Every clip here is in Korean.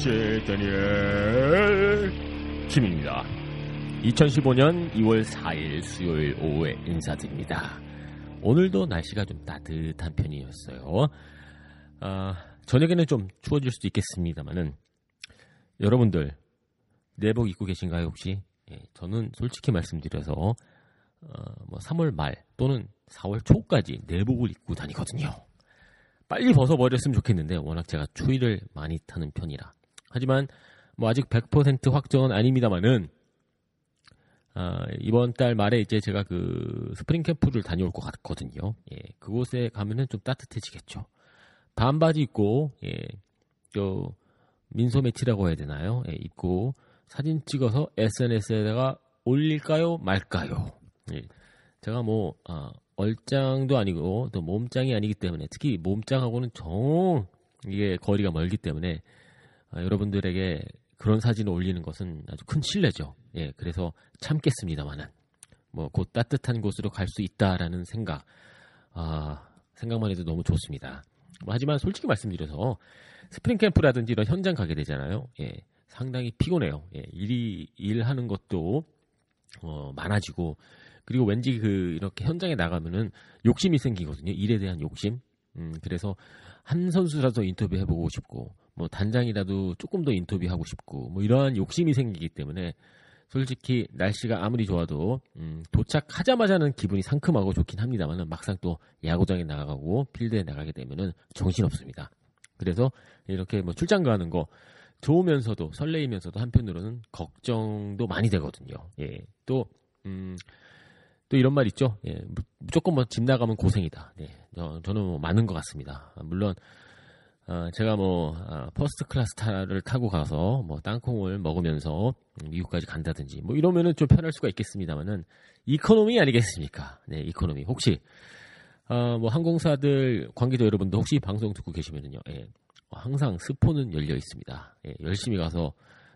퍼스피치 다니엘 김입니다 2015년 2월 4일 수요일 오후에 인사드립니다. 오늘도 날씨가 좀 따뜻한 편이었어요. 아, 저녁에는 좀 추워질 수도 있겠습니다만은 여러분들 내복 입고 계신가요 혹시? 예, 저는 솔직히 말씀드려서 어, 뭐 3월 말 또는 4월 초까지 내복을 입고 다니거든요. 빨리 벗어버렸으면 좋겠는데 워낙 제가 추위를 많이 타는 편이라. 하지만 뭐 아직 100% 확정은 아닙니다만은 아, 이번 달 말에 이제 제가 그 스프링 캠프를 다녀올 것 같거든요. 예, 그곳에 가면은 좀 따뜻해지겠죠. 반바지 입고 예, 또 민소 매치라고 해야 되나요? 예, 입고 사진 찍어서 SNS에다가 올릴까요, 말까요? 예, 제가 뭐 아, 얼짱도 아니고 또 몸짱이 아니기 때문에 특히 몸짱하고는 정 이게 거리가 멀기 때문에 아, 여러분들에게 그런 사진을 올리는 것은 아주 큰 신뢰죠. 예, 그래서 참겠습니다만은 뭐 곧 따뜻한 곳으로 갈 수 있다라는 생각, 아 생각만 해도 너무 좋습니다. 뭐, 하지만 솔직히 말씀드려서 스프링 캠프라든지 이런 현장 가게 되잖아요. 예, 상당히 피곤해요. 예, 일이 일하는 것도 어, 많아지고 그리고 왠지 그 이렇게 현장에 나가면은 욕심이 생기거든요. 일에 대한 욕심. 음, 그래서 한 선수라도 인터뷰해보고 싶고, 뭐 단장이라도 조금 더 인터뷰하고 싶고, 뭐 이러한 욕심이 생기기 때문에 솔직히 날씨가 아무리 좋아도 음, 도착하자마자는 기분이 상큼하고 좋긴 합니다만은 막상 또 야구장에 나가고 필드에 나가게 되면은 정신 없습니다. 그래서 이렇게 뭐 출장 가는 거 좋으면서도 설레이면서도 한편으로는 걱정도 많이 되거든요. 예, 또 음. 또 이런 말 있죠. 예, 무조건 뭐 집 나가면 고생이다. 네, 저, 저는 뭐 많은 것 같습니다. 물론 어, 제가 뭐 어, first class 타를 타고 가서 뭐 땅콩을 먹으면서 미국까지 간다든지 뭐 이러면은 좀 편할 수가 있겠습니다만은 economy 아니겠습니까? 네, economy. 혹시 어, 뭐 항공사들 관계자 여러분도 혹시 방송 듣고 계시면은요, 예, 항상 스폰은 열려 있습니다. 예, 열심히 가서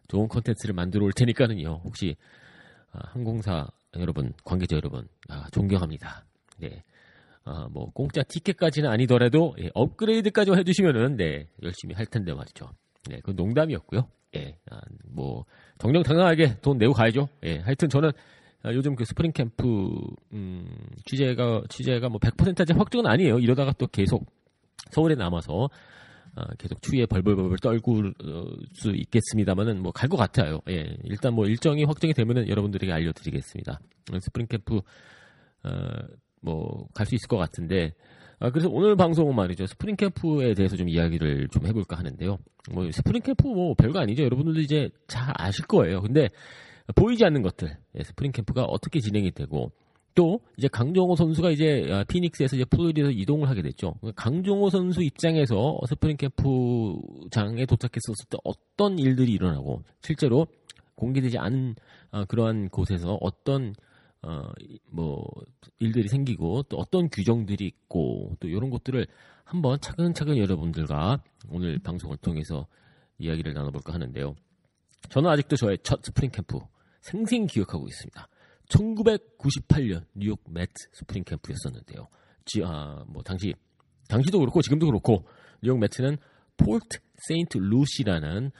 좋은 컨텐츠를 만들어 올 테니까는요. 혹시 아, 항공사 여러분, 관계자 여러분, 아, 존경합니다. 네. 아, 뭐, 공짜 티켓까지는 아니더라도, 예, 업그레이드까지 해주시면은, 네, 열심히 할 텐데 말이죠. 네, 그건 농담이었고요. 예, 아, 뭐, 정정당당하게 돈 내고 가야죠. 예, 하여튼 저는 아, 요즘 그 스프링 캠프, 음, 취재가, 취재가 뭐 100%까지 확정은 아니에요. 이러다가 또 계속 서울에 남아서, 아, 계속 추위에 벌벌벌벌 떨고 수 있겠습니다만은 뭐 갈 것 같아요. 예, 일단 뭐 일정이 확정이 되면은 여러분들에게 알려드리겠습니다. 스프링 캠프 어, 뭐 갈 수 있을 것 같은데 아, 그래서 오늘 방송은 말이죠 스프링 캠프에 대해서 좀 이야기를 좀 해볼까 하는데요. 뭐 스프링 캠프 뭐 별거 아니죠. 여러분들도 이제 잘 아실 거예요. 근데 보이지 않는 것들 예, 스프링 캠프가 어떻게 진행이 되고 또 이제 강정호 선수가 이제 아, 피닉스에서 이제 플로리다에서 이동을 하게 됐죠. 강정호 선수 입장에서 스프링 캠프장에 도착했었을 때 어떤 일들이 일어나고 실제로 공개되지 않은 어, 그러한 곳에서 어떤 어, 뭐 일들이 생기고 또 어떤 규정들이 있고 또 이런 것들을 한번 차근차근 여러분들과 오늘 방송을 통해서 이야기를 나눠볼까 하는데요. 저는 아직도 저의 첫 스프링 캠프 생생 기억하고 있습니다. 1998년 뉴욕 메츠 스프링 캠프였었는데요. 지, 아, 뭐 당시 당시도 그렇고 지금도 그렇고 뉴욕 메츠는 포트 세인트 루시라는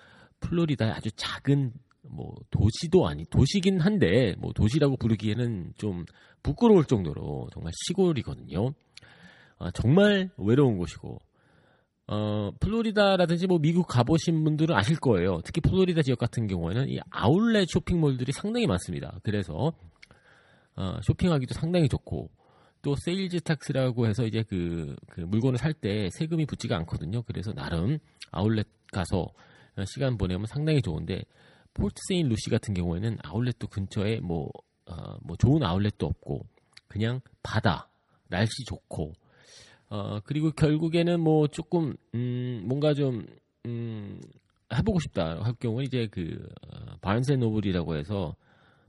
플로리다의 아주 작은 뭐 도시도 아니 도시긴 한데 뭐 도시라고 부르기에는 좀 부끄러울 정도로 정말 시골이거든요. 아, 정말 외로운 곳이고 어, 플로리다라든지 뭐 미국 가보신 분들은 아실 거예요. 특히 플로리다 지역 같은 경우에는 이 아울렛 쇼핑몰들이 상당히 많습니다. 그래서 어, 쇼핑하기도 상당히 좋고 또 sales tax라고 해서 이제 그, 그 물건을 살 때 세금이 붙지가 않거든요. 그래서 나름 아울렛 가서 시간 보내면 상당히 좋은데 포트 세인트 루시 같은 경우에는 아울렛도 근처에 뭐, 어, 뭐 좋은 아울렛도 없고 그냥 바다 날씨 좋고 어 그리고 결국에는 뭐 조금 음 뭔가 좀 음, 해보고 싶다 할 경우는 이제 그 어, Barnes & Noble이라고 해서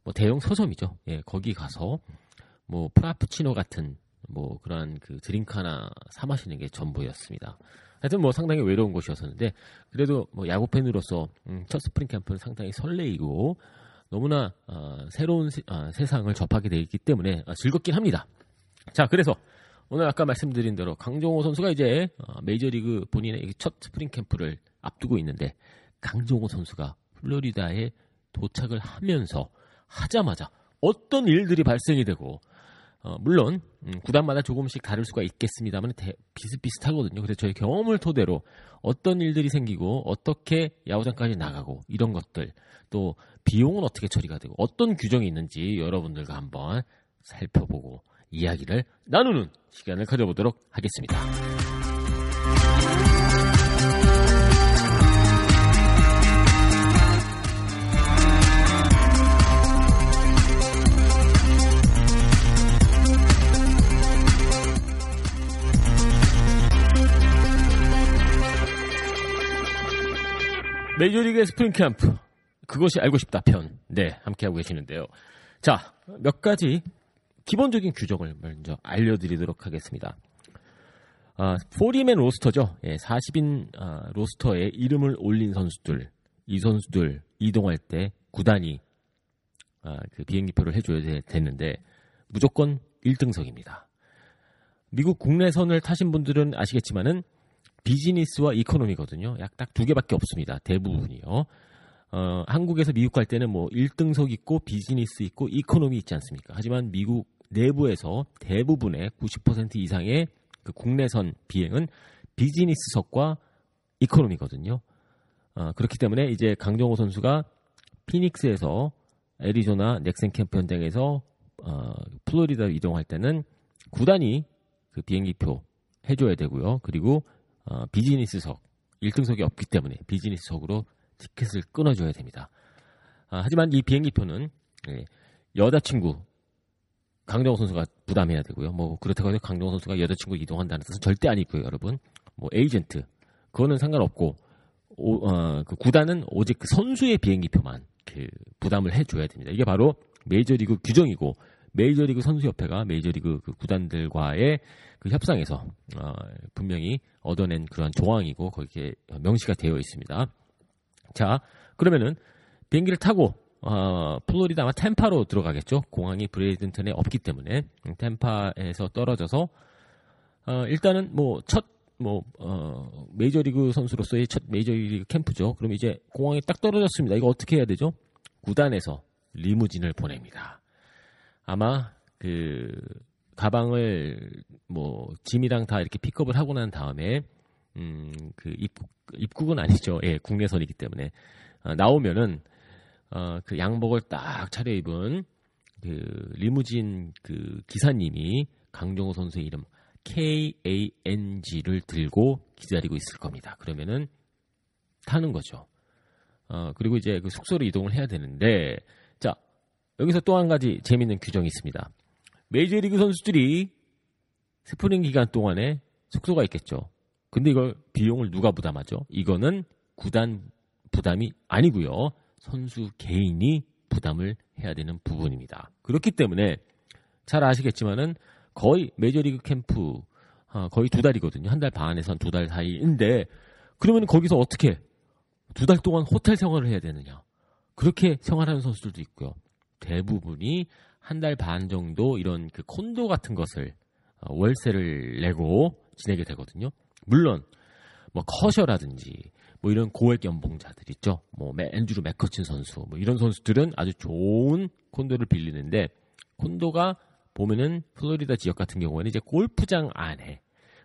뭐 대형 서점이죠. 예, 거기 가서 뭐 프라푸치노 같은 뭐 그런 그 드링크 하나 사 마시는 게 전부였습니다. 하여튼 뭐 상당히 외로운 곳이었었는데 그래도 뭐 야구 팬으로서 음, 첫 스프링 캠프는 상당히 설레이고 너무나 어, 새로운 세, 어, 세상을 접하게 되어 있기 때문에 어, 즐겁긴 합니다. 자, 그래서 오늘 아까 말씀드린 대로 강정호 선수가 이제 어, 메이저리그 본인의 첫 스프링 캠프를 앞두고 있는데 강정호 선수가 플로리다에 도착을 하면서 하자마자 어떤 일들이 발생이 되고 어, 물론 음, 구단마다 조금씩 다를 수가 있겠습니다만 비슷비슷하거든요. 그래서 저희 경험을 토대로 어떤 일들이 생기고 어떻게 야구장까지 나가고 이런 것들 또 비용은 어떻게 처리가 되고 어떤 규정이 있는지 여러분들과 한번 살펴보고 이야기를 나누는 시간을 가져보도록 하겠습니다. 메이저리그의 스프링 캠프 그것이 알고 싶다 편. 네, 함께 하고 계시는데요. 자, 몇 가지 기본적인 규정을 먼저 알려드리도록 하겠습니다. 아, 40-man roster죠. 예, 40인 아, roster에 이름을 올린 선수들, 이 선수들 이동할 때 구단이 아, 그 비행기표를 해줘야 되는데 무조건 1등석입니다. 미국 국내선을 타신 분들은 아시겠지만은 비즈니스와 economy거든요. 약 딱 두 개밖에 없습니다. 대부분이요. 어, 한국에서 미국 갈 때는 뭐 1등석 있고 비즈니스 있고 economy 있지 않습니까? 하지만 미국 내부에서 대부분의 90% 이상의 그 국내선 비행은 비즈니스석과 economy거든요. 어, 그렇기 때문에 이제 강정호 선수가 피닉스에서 애리조나 넥센 캠프 현장에서 어, 플로리다 이동할 때는 구단이 그 비행기표 해줘야 되고요. 그리고 어, 비즈니스석 1등석이 없기 때문에 비즈니스석으로 티켓을 끊어줘야 됩니다. 아, 하지만 이 비행기표는 예, 여자친구 강정호 선수가 부담해야 되고요. 뭐 그렇다고 해서 강정호 선수가 여자친구 이동한다는 뜻은 절대 아니고요, 여러분. 뭐 에이전트 그거는 상관없고 오, 어, 그 구단은 오직 그 선수의 비행기표만 그 부담을 해줘야 됩니다. 이게 바로 메이저리그 규정이고 메이저리그 선수협회가 메이저리그 그 구단들과의 그 협상에서 어, 분명히 얻어낸 그런 조항이고 거기에 명시가 되어 있습니다. 자, 그러면은 비행기를 타고 어, 플로리다 아마 템파로 들어가겠죠. 공항이 브레이든턴에 없기 때문에 템파에서 떨어져서 어, 일단은 뭐첫 뭐 어, 메이저리그 선수로서의 첫 메이저리그 캠프죠. 그럼 이제 공항에 딱 떨어졌습니다. 이거 어떻게 해야 되죠? 구단에서 리무진을 보냅니다. 아마 그 가방을 뭐 짐이랑 다 이렇게 픽업을 하고 난 다음에 음, 그 입국, 입국은 아니죠. 예, 국내선이기 때문에. 어, 나오면은, 어, 그 양복을 딱 차려입은 그 리무진 그 기사님이 강정호 선수의 이름 KANG를 들고 기다리고 있을 겁니다. 그러면은 타는 거죠. 어, 그리고 이제 그 숙소로 이동을 해야 되는데, 자, 여기서 또 한 가지 재밌는 규정이 있습니다. 메이저리그 선수들이 스프링 기간 동안에 숙소가 있겠죠. 근데 이걸 비용을 누가 부담하죠? 이거는 구단 부담이 아니고요. 선수 개인이 부담을 해야 되는 부분입니다. 그렇기 때문에 잘 아시겠지만은 거의 메이저리그 캠프 어, 거의 두 달이거든요. 한 달 반에서 두달 사이인데 그러면 거기서 어떻게 두 달 동안 호텔 생활을 해야 되느냐? 그렇게 생활하는 선수들도 있고요. 대부분이 한 달 반 정도 이런 그 콘도 같은 것을 어, 월세를 내고 지내게 되거든요. 물론 뭐 커셔라든지 뭐 이런 고액 연봉자들 있죠. 뭐 앤드루 맥커친 선수 뭐 이런 선수들은 아주 좋은 콘도를 빌리는데 콘도가 보면은 플로리다 지역 같은 경우에는 이제 골프장 안에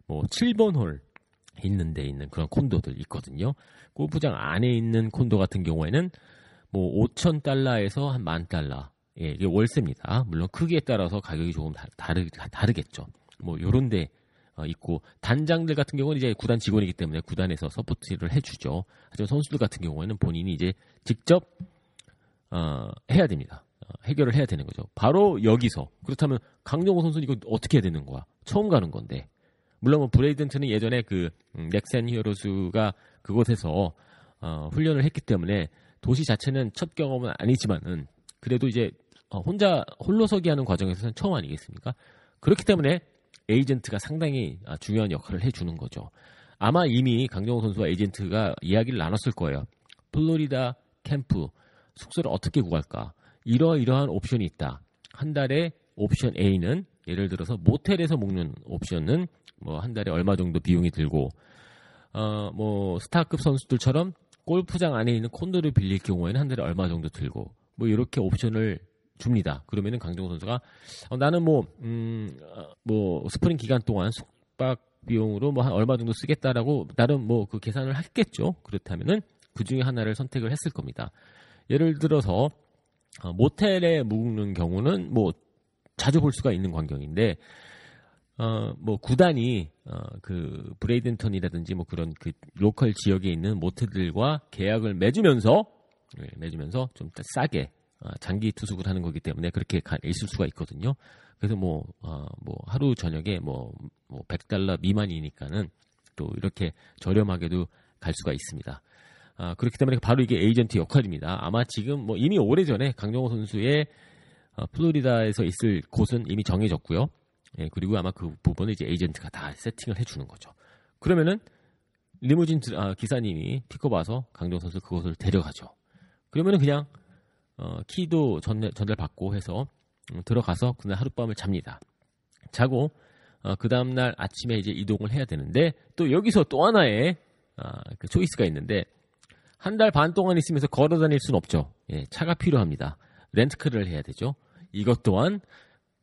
뭐 7번 홀 있는 데 있는 그런 콘도들 있거든요. 골프장 안에 있는 콘도 같은 경우에는 뭐 5천 달러에서 한 만 달러. 예, 이게 월세입니다. 물론 크기에 따라서 가격이 조금 다르, 다르겠죠. 뭐 요런데 어, 있고 단장들 같은 경우는 이제 구단 직원이기 때문에 구단에서 support를 해주죠. 하지만 선수들 같은 경우에는 본인이 이제 직접 어, 해야 됩니다. 어, 해결을 해야 되는 거죠. 바로 여기서 그렇다면 강정호 선수는 이거 어떻게 해야 되는 거야? 처음 가는 건데 물론 뭐 브레이든트는 예전에 그 음, 넥센 히어로즈가 그곳에서 어, 훈련을 했기 때문에 도시 자체는 첫 경험은 아니지만은 그래도 이제 어, 혼자 홀로서기 하는 과정에서는 처음 아니겠습니까? 그렇기 때문에 에이전트가 상당히 아, 중요한 역할을 해주는 거죠. 아마 이미 강정호 선수와 에이전트가 이야기를 나눴을 거예요. 플로리다 캠프 숙소를 어떻게 구할까? 이러이러한 옵션이 있다. 한 달에 옵션 A는 예를 들어서 모텔에서 묵는 옵션은 뭐 한 달에 얼마 정도 비용이 들고 어 뭐 스타급 선수들처럼 골프장 안에 있는 콘도를 빌릴 경우에는 한 달에 얼마 정도 들고 뭐 이렇게 옵션을 줍니다. 그러면은 강정호 선수가 어, 나는 뭐음뭐 음, 어, 뭐 스프링 기간 동안 숙박 비용으로 뭐 한 얼마 정도 쓰겠다라고 나름 뭐 그 계산을 했겠죠. 그렇다면은 그 중에 하나를 선택을 했을 겁니다. 예를 들어서 어, 모텔에 묵는 경우는 뭐 자주 볼 수가 있는 광경인데 어, 뭐 구단이 어, 그 브레이든턴이라든지 뭐 그런 그 local 지역에 있는 모텔들과 계약을 맺으면서 네, 맺으면서 좀 싸게 어, 장기 투숙을 하는 거기 때문에 그렇게 가, 있을 수가 있거든요. 그래서 뭐, 어, 뭐 하루 저녁에 뭐, 뭐 100달러 미만이니까는 또 이렇게 저렴하게도 갈 수가 있습니다. 아, 그렇기 때문에 바로 이게 에이전트 역할입니다. 아마 지금 뭐 이미 오래전에 강정호 선수의 어, 플로리다에서 있을 곳은 이미 정해졌고요. 예, 그리고 아마 그 부분을 이제 에이전트가 다 세팅을 해주는 거죠. 그러면은 리무진 아, 기사님이 픽업 와서 강정호 선수 그곳을 데려가죠. 그러면은 그냥 어, 키도 전달, 받고 해서 음, 들어가서 그날 하룻밤을 잡니다. 자고 어, 그 다음날 아침에 이제 이동을 해야 되는데 또 여기서 또 하나의 아, 그 초이스가 있는데 한 달 반 동안 있으면서 걸어 다닐 수는 없죠. 예, 차가 필요합니다. 렌트카를 해야 되죠. 이것 또한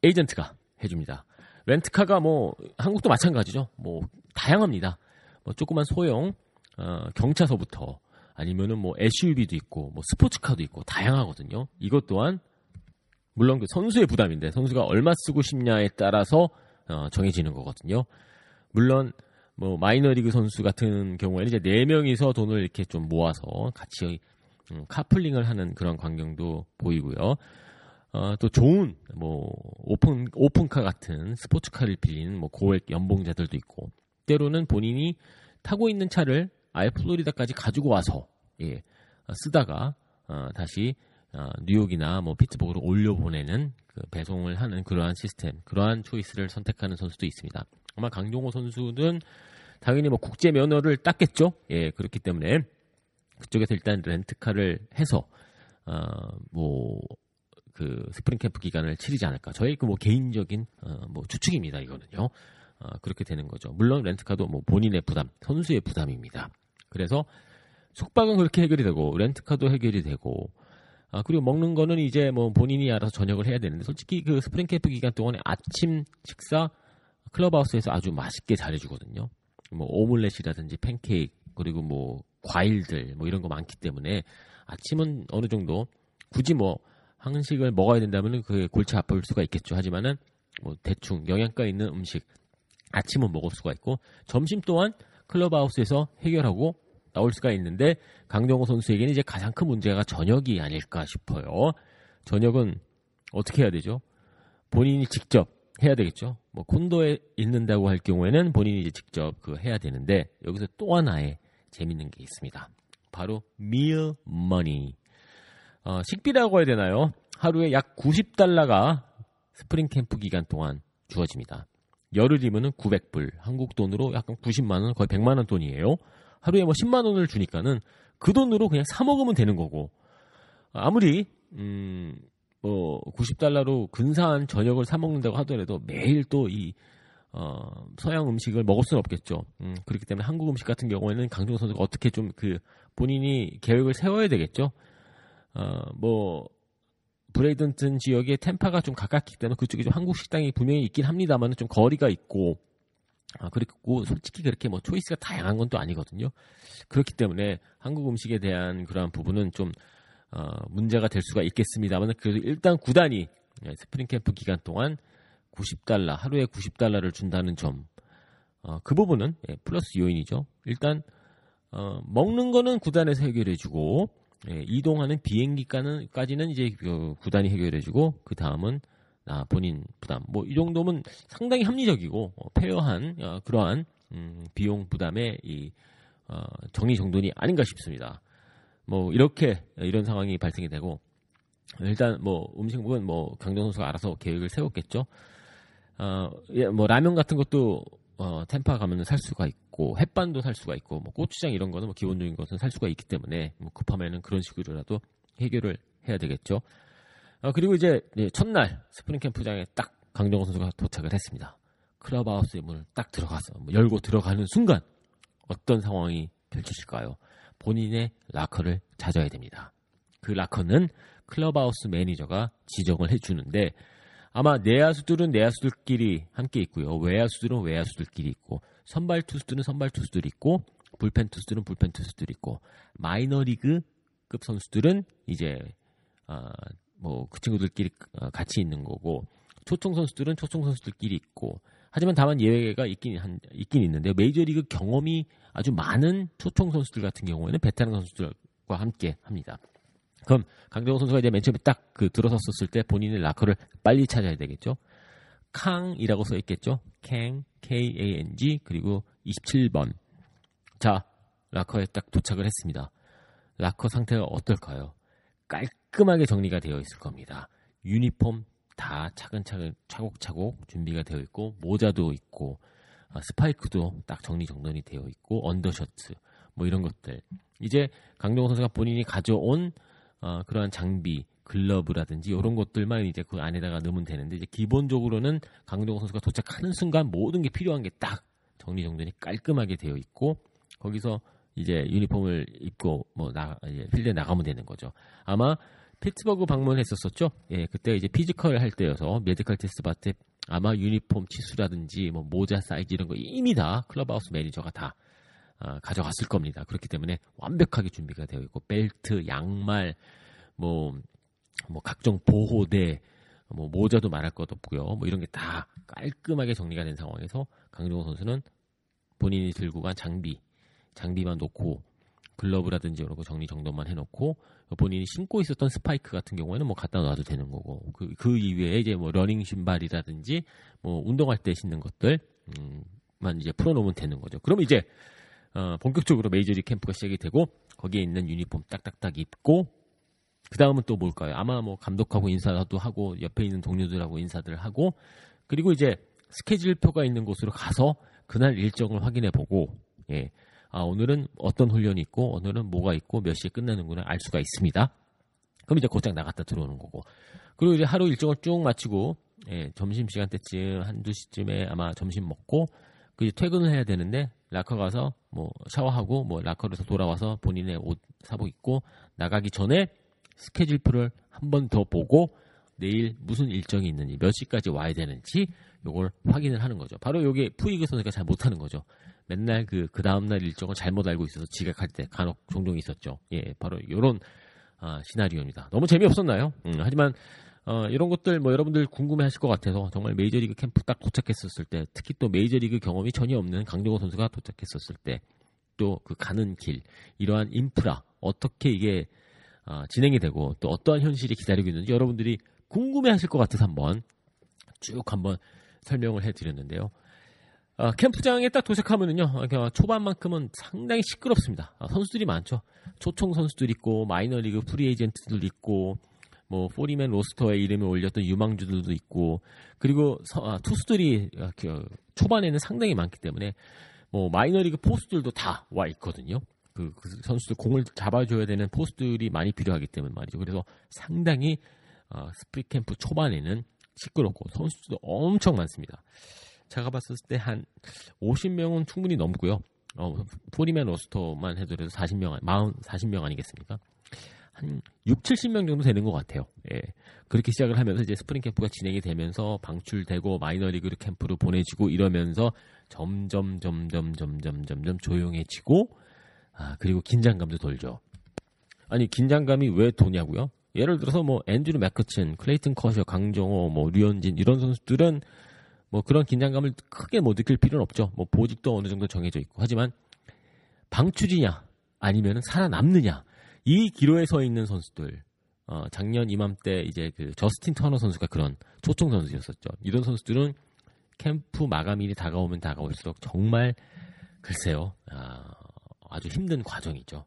에이전트가 해줍니다. 렌트카가 뭐 한국도 마찬가지죠. 뭐 다양합니다. 뭐 조그만 소형 어, 경차서부터 아니면은 뭐 SUV도 있고 뭐 스포츠카도 있고 다양하거든요. 이것 또한 물론 그 선수의 부담인데 선수가 얼마 쓰고 싶냐에 따라서 어, 정해지는 거거든요. 물론 뭐 마이너리그 선수 같은 경우에는 이제 네 명이서 돈을 이렇게 좀 모아서 같이 음, 카플링을 하는 그런 광경도 보이고요. 어, 또 좋은 뭐 오픈 오픈카 같은 스포츠카를 빌리는 뭐 고액 연봉자들도 있고 때로는 본인이 타고 있는 차를 아예 플로리다까지 가지고 와서 예, 쓰다가 어, 다시 어, 뉴욕이나 뭐 피츠버그로 올려 보내는 그 배송을 하는 그러한 시스템, 그러한 choice를 선택하는 선수도 있습니다. 아마 강정호 선수는 당연히 뭐 국제 면허를 땄겠죠. 예, 그렇기 때문에 그쪽에서 일단 렌트카를 해서 어 뭐 그 스프링 캠프 기간을 치르지 않을까. 저희 그뭐 개인적인 어 뭐 추측입니다. 이거는요. 어, 그렇게 되는 거죠. 물론 렌트카도 뭐 본인의 부담, 선수의 부담입니다. 그래서 숙박은 그렇게 해결이 되고 렌트카도 해결이 되고 아, 그리고 먹는 거는 이제 뭐 본인이 알아서 저녁을 해야 되는데 솔직히 그 스프링 캠프 기간 동안에 아침 식사 클럽하우스에서 아주 맛있게 잘해주거든요. 뭐 오믈렛이라든지 팬케이크 그리고 뭐 과일들 뭐 이런 거 많기 때문에 아침은 어느 정도 굳이 뭐 한식을 먹어야 된다면 그게 골치 아플 수가 있겠죠. 하지만은 뭐 대충 영양가 있는 음식 아침은 먹을 수가 있고 점심 또한 클럽하우스에서 해결하고 나올 수가 있는데 강정호 선수에게는 이제 가장 큰 문제가 저녁이 아닐까 싶어요. 저녁은 어떻게 해야 되죠? 본인이 직접 해야 되겠죠. 뭐 콘도에 있는다고 할 경우에는 본인이 이제 직접 그 해야 되는데 여기서 또 하나의 재밌는 게 있습니다. 바로 meal money. 어, 식비라고 해야 되나요? 하루에 약 90달러가 스프링 캠프 기간 동안 주어집니다. 열흘이면은 900불, 한국 돈으로 약간 90만 원, 거의 100만 원 돈이에요. 하루에 뭐 10만 원을 주니까는 그 돈으로 그냥 사 먹으면 되는 거고 아무리 음, 뭐 90달러로 근사한 저녁을 사 먹는다고 하더라도 매일 또이 어, 서양 음식을 먹을 수는 없겠죠. 음, 그렇기 때문에 한국 음식 같은 경우에는 강정호 선수가 어떻게 좀 그 본인이 계획을 세워야 되겠죠. 어, 뭐 브레이든턴 지역에 템파가 좀 가깝기 때문에 그쪽에 좀 한국 식당이 분명히 있긴 합니다만 좀 거리가 있고 아, 그리고 솔직히 그렇게 뭐 choice가 다양한 건 또 아니거든요. 그렇기 때문에 한국 음식에 대한 그러한 부분은 좀 어, 문제가 될 수가 있겠습니다만 그래도 일단 구단이 예, 스프링 캠프 기간 동안 90달러 하루에 90달러를 준다는 점, 어, 그 부분은 예, 플러스 요인이죠. 일단 어, 먹는 거는 구단에서 해결해주고 예, 이동하는 비행기가는까지는 이제 그 구단이 해결해주고 그 다음은 아, 본인 부담. 뭐 이 정도면 상당히 합리적이고 어, 페어한 어, 그러한 음, 비용 부담의 이 어, 정리정돈이 아닌가 싶습니다. 뭐 이렇게 이런 상황이 발생이 되고 일단 뭐 음식물은 뭐 강정 선수가 알아서 계획을 세웠겠죠. 어, 예, 뭐 라면 같은 것도 어, 템파 가면 살 수가 있고 햇반도 살 수가 있고 뭐 고추장 이런 거는 뭐 기본적인 것은 살 수가 있기 때문에 뭐 급하면은 그런 식으로라도 해결을 해야 되겠죠. 어, 그리고 이제 예, 첫날 스프링 캠프장에 딱 강정호 선수가 도착을 했습니다. 클럽하우스의 문을 딱 들어가서 뭐 열고 들어가는 순간 어떤 상황이 펼쳐질까요? 본인의 라커를 찾아야 됩니다. 그 라커는 클럽하우스 매니저가 지정을 해주는데 아마 내야수들은 내야수들끼리 함께 있고요. 외야수들은 외야수들끼리 있고 선발 투수들은 선발 투수들이 있고 불펜 투수들은 불펜 투수들이 있고 마이너리그급 선수들은 이제 아, 뭐그 친구들끼리 어, 같이 있는 거고 초청 선수들은 초청 선수들끼리 있고 하지만 다만 예외가 있긴 한, 있긴 있는데 메이저리그 경험이 아주 많은 초청 선수들 같은 경우에는 베테랑 선수들과 함께 합니다. 그럼 강정호 선수가 이제 맨 처음에 딱 그 들어섰었을 때 본인의 라커를 빨리 찾아야 되겠죠. 캉이라고 써 있겠죠. 캥 K-A-N-G 그리고 27번. 자 라커에 딱 도착을 했습니다. 라커 상태가 어떨까요? 깔끔하게 정리가 되어 있을 겁니다. 유니폼 다 차근차근 차곡차곡 준비가 되어 있고 모자도 있고 어, 스파이크도 딱 정리정돈이 되어 있고 언더셔츠 뭐 이런 것들 이제 강정호 선수가 본인이 가져온 어, 그러한 장비 글러브라든지 이런 것들만 이제 그 안에다가 넣으면 되는데 이제 기본적으로는 강정호 선수가 도착하는 순간 모든 게 필요한 게 딱 정리정돈이 깔끔하게 되어 있고 거기서 이제 유니폼을 입고 뭐 나, 이제 필드에 나가면 되는 거죠. 아마 피츠버그 방문했었었죠. 예, 그때 이제 physical 할 때여서 메디컬 테스트 받을 때 아마 유니폼 치수라든지 뭐 모자 사이즈 이런 거 이미 다 클럽하우스 매니저가 다 어, 가져갔을 겁니다. 그렇기 때문에 완벽하게 준비가 되어 있고 벨트, 양말, 뭐, 뭐 각종 보호대, 뭐 모자도 말할 것 없고요. 뭐 이런 게 다 깔끔하게 정리가 된 상황에서 강정호 선수는 본인이 들고 간 장비, 장비만 놓고 글러브라든지 이런 거 정리 정돈만 해놓고 본인이 신고 있었던 스파이크 같은 경우에는 뭐 갖다 놔도 되는 거고 그, 그 이외에 이제 뭐 러닝 신발이라든지 뭐 운동할 때 신는 것들만 이제 풀어놓으면 되는 거죠. 그럼 이제 어, 본격적으로 메이저리 캠프가 시작이 되고 거기에 있는 유니폼 딱딱딱 입고 그 다음은 또 뭘까요? 아마 뭐 감독하고 인사도 하고 옆에 있는 동료들하고 인사들 하고 그리고 이제 스케줄표가 있는 곳으로 가서 그날 일정을 확인해 보고 예. 아, 오늘은 어떤 훈련이 있고 오늘은 뭐가 있고 몇 시에 끝나는구나 알 수가 있습니다. 그럼 이제 곧장 나갔다 들어오는 거고. 그리고 이제 하루 일정을 쭉 마치고 예, 점심 시간 때쯤 한두 시쯤에 아마 점심 먹고 그 퇴근을 해야 되는데 라커 가서 뭐 샤워하고 뭐 라커에서 돌아와서 본인의 옷 사복 입고 나가기 전에 스케줄표를 한 번 더 보고 내일 무슨 일정이 있는지 몇 시까지 와야 되는지 요걸 확인을 하는 거죠. 바로 요게 푸이그 선수가 잘 못하는 거죠. 맨날 그, 그 다음날 일정을 잘못 알고 있어서 지각할 때 간혹 종종 있었죠. 예, 바로 요런, 아, 시나리오입니다. 너무 재미없었나요? 음, 하지만, 어, 이런 것들 뭐 여러분들 궁금해 하실 것 같아서 정말 메이저리그 캠프 딱 도착했었을 때 특히 또 메이저리그 경험이 전혀 없는 강정호 선수가 도착했었을 때 또 그 가는 길, 이러한 인프라, 어떻게 이게 어, 진행이 되고 또 어떠한 현실이 기다리고 있는지 여러분들이 궁금해 하실 것 같아서 한번 쭉 한번 설명을 해 드렸는데요. 어, 캠프장에 딱 도착하면은요, 어, 초반만큼은 상당히 시끄럽습니다. 어, 선수들이 많죠. 초청 선수들 있고, 마이너리그 프리에이전트들 있고, 뭐, forty-man roster에 이름을 올렸던 유망주들도 있고, 그리고 서, 아, 투수들이 어, 그, 초반에는 상당히 많기 때문에, 뭐, 마이너리그 포수들도 다 와 있거든요. 그, 그 선수들 공을 잡아줘야 되는 포수들이 많이 필요하기 때문에 말이죠. 그래서 상당히 어, 스프링 캠프 초반에는 시끄럽고 선수도 엄청 많습니다. 제가 봤을 때 한 50명은 충분히 넘고요. 어, forty-man roster만 해도 그래도 40명, 40, 40명 아니겠습니까? 한 6, 70명 정도 되는 것 같아요. 예. 그렇게 시작을 하면서 이제 스프링 캠프가 진행이 되면서 방출되고 마이너리그 캠프로 보내지고 이러면서 점점 점점 점점 점점 조용해지고 아 그리고 긴장감도 돌죠. 아니 긴장감이 왜 도냐고요? 예를 들어서 뭐 앤드류 맥커친, 클레이튼 커쇼, 강정호, 뭐 류현진 이런 선수들은 뭐 그런 긴장감을 크게 뭐 느낄 필요는 없죠. 뭐 보직도 어느 정도 정해져 있고 하지만 방출이냐 아니면은 살아남느냐 이 기로에 서 있는 선수들 어, 작년 이맘때 이제 그 저스틴 터너 선수가 그런 초청 선수였었죠. 이런 선수들은 캠프 마감일이 다가오면 다가올수록 정말 글쎄요 아, 아주 힘든 과정이죠.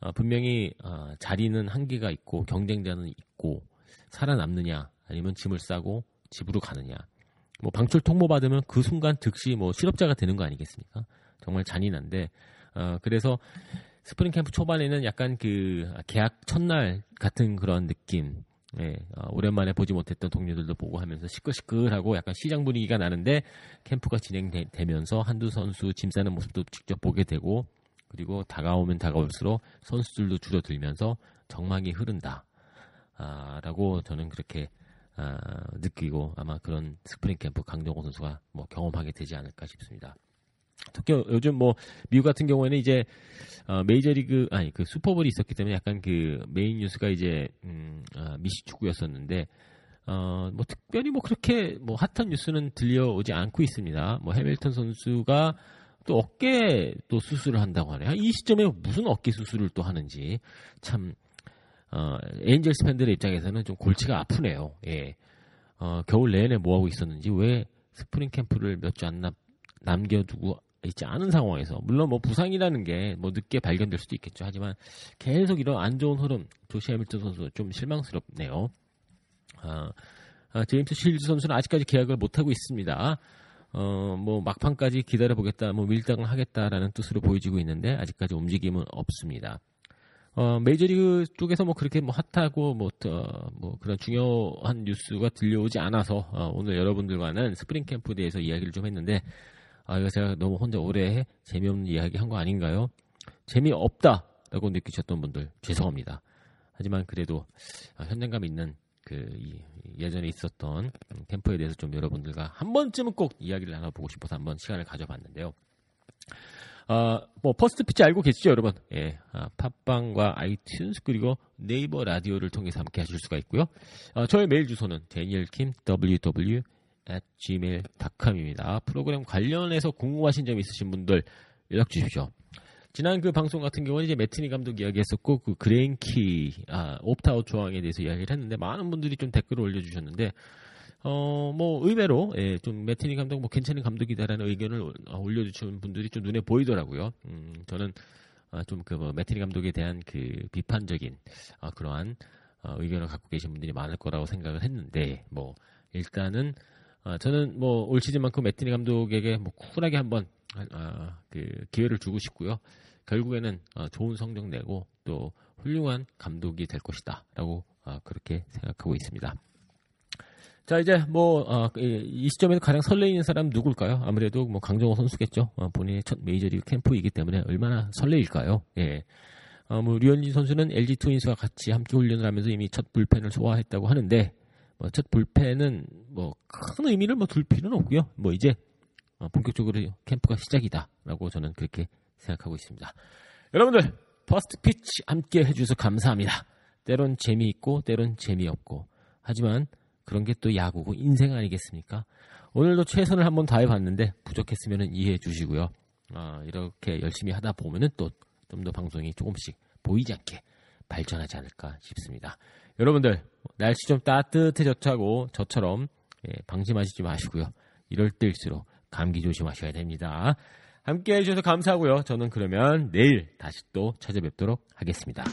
어, 분명히 어, 자리는 한계가 있고 경쟁자는 있고 살아남느냐 아니면 짐을 싸고 집으로 가느냐 뭐 방출 통보 받으면 그 순간 즉시 뭐 실업자가 되는 거 아니겠습니까? 정말 잔인한데 어, 그래서 스프링 캠프 초반에는 약간 그 계약 첫날 같은 그런 느낌. 예, 어, 오랜만에 보지 못했던 동료들도 보고 하면서 시끌시끌하고 약간 시장 분위기가 나는데 캠프가 진행되면서 한두 선수 짐 싸는 모습도 직접 보게 되고 그리고 다가오면 다가올수록 선수들도 줄어들면서 적막이 흐른다. 아, 라고 저는 그렇게 아, 느끼고 아마 그런 스프링 캠프 강정호 선수가 뭐 경험하게 되지 않을까 싶습니다. 특히 요즘 뭐 미국 같은 경우에는 이제 어, 메이저리그 아니 그 슈퍼볼이 있었기 때문에 약간 그 메인 뉴스가 이제 음, 아, 미식 축구였었는데 어, 뭐 특별히 뭐 그렇게 뭐 핫한 뉴스는 들려오지 않고 있습니다. 뭐 해밀턴 선수가 또 어깨 또 수술을 한다고 하네요. 이 시점에 무슨 어깨 수술을 또 하는지 참 어, 에인절스 팬들의 입장에서는 좀 골치가 아프네요. 예. 어, 겨울 내내 뭐 하고 있었는지 왜 스프링 캠프를 몇 주 안 남겨두고 있지 않은 상황에서 물론 뭐 부상이라는 게 뭐 늦게 발견될 수도 있겠죠. 하지만 계속 이런 안 좋은 흐름 조시 해밀턴 선수 좀 실망스럽네요. 아, 아, 제임스 실즈 선수는 아직까지 계약을 못 하고 있습니다. 어, 뭐 막판까지 기다려 보겠다, 뭐 밀당을 하겠다라는 뜻으로 보여지고 있는데 아직까지 움직임은 없습니다. 어, 메이저리그 쪽에서 뭐 그렇게 뭐 핫하고 뭐, 어, 뭐 그런 중요한 뉴스가 들려오지 않아서 어, 오늘 여러분들과는 스프링 캠프에 대해서 이야기를 좀 했는데 아, 이거 제가 너무 혼자 오래 재미없는 이야기 한 거 아닌가요? 재미없다 라고 느끼셨던 분들 죄송합니다. 하지만 그래도 아, 현장감 있는 그 예전에 있었던 캠프에 대해서 좀 여러분들과 한 번쯤은 꼭 이야기를 나눠보고 싶어서 한번 시간을 가져봤는데요. 아, 뭐 First Pitch 알고 계시죠, 여러분? 예, 아, 팟빵과 아이튠스 그리고 네이버 라디오를 통해서 함께 하실 수가 있고요. 아, 저의 메일 주소는 danielkimww at gmail.com입니다. 프로그램 관련해서 궁금하신 점 있으신 분들 연락 주십시오. 지난 그 방송 같은 경우는 이제 매트니 감독 이야기했었고 그 그레인키 아, opt out 조항에 대해서 이야기를 했는데 많은 분들이 좀 댓글을 올려주셨는데 어 뭐 의외로 예, 좀 매트니 감독 뭐 괜찮은 감독이다라는 의견을 올려주신 분들이 좀 눈에 보이더라고요. 음, 저는 아, 좀그 뭐 매트니 감독에 대한 그 비판적인 아, 그러한 어, 의견을 갖고 계신 분들이 많을 거라고 생각을 했는데 뭐 일단은 아, 저는 뭐 올 시즌만큼 매트니 감독에게 뭐 쿨하게 한번 아, 그 기회를 주고 싶고요. 결국에는 어, 좋은 성적 내고 또 훌륭한 감독이 될 것이다라고 어, 그렇게 생각하고 있습니다. 자 이제 뭐 어, 이 시점에서 가장 설레이는 사람 누굴까요? 아무래도 뭐 강정호 선수겠죠. 어, 본인의 첫 메이저리그 캠프이기 때문에 얼마나 설레일까요? 예. 어, 뭐 류현진 선수는 LG 트윈스와 같이 함께 훈련을 하면서 이미 첫 불펜을 소화했다고 하는데 뭐 첫 불펜은 뭐 큰 의미를 뭐 둘 필요는 없고요. 뭐 이제 어, 본격적으로 캠프가 시작이다라고 저는 그렇게 생각하고 있습니다. 여러분들 First Pitch 함께 해주셔서 감사합니다. 때론 재미있고 때론 재미없고 하지만 그런 게 또 야구고 인생 아니겠습니까? 오늘도 최선을 한번 다해봤는데 부족했으면 이해해 주시고요. 어, 이렇게 열심히 하다 보면은 또 좀 더 방송이 조금씩 보이지 않게 발전하지 않을까 싶습니다. 여러분들 날씨 좀 따뜻해졌다고 저처럼 예, 방심하시지 마시고요. 이럴 때일수록 감기 조심하셔야 됩니다. 함께 해주셔서 감사하고요. 저는 그러면 내일 다시 또 찾아뵙도록 하겠습니다.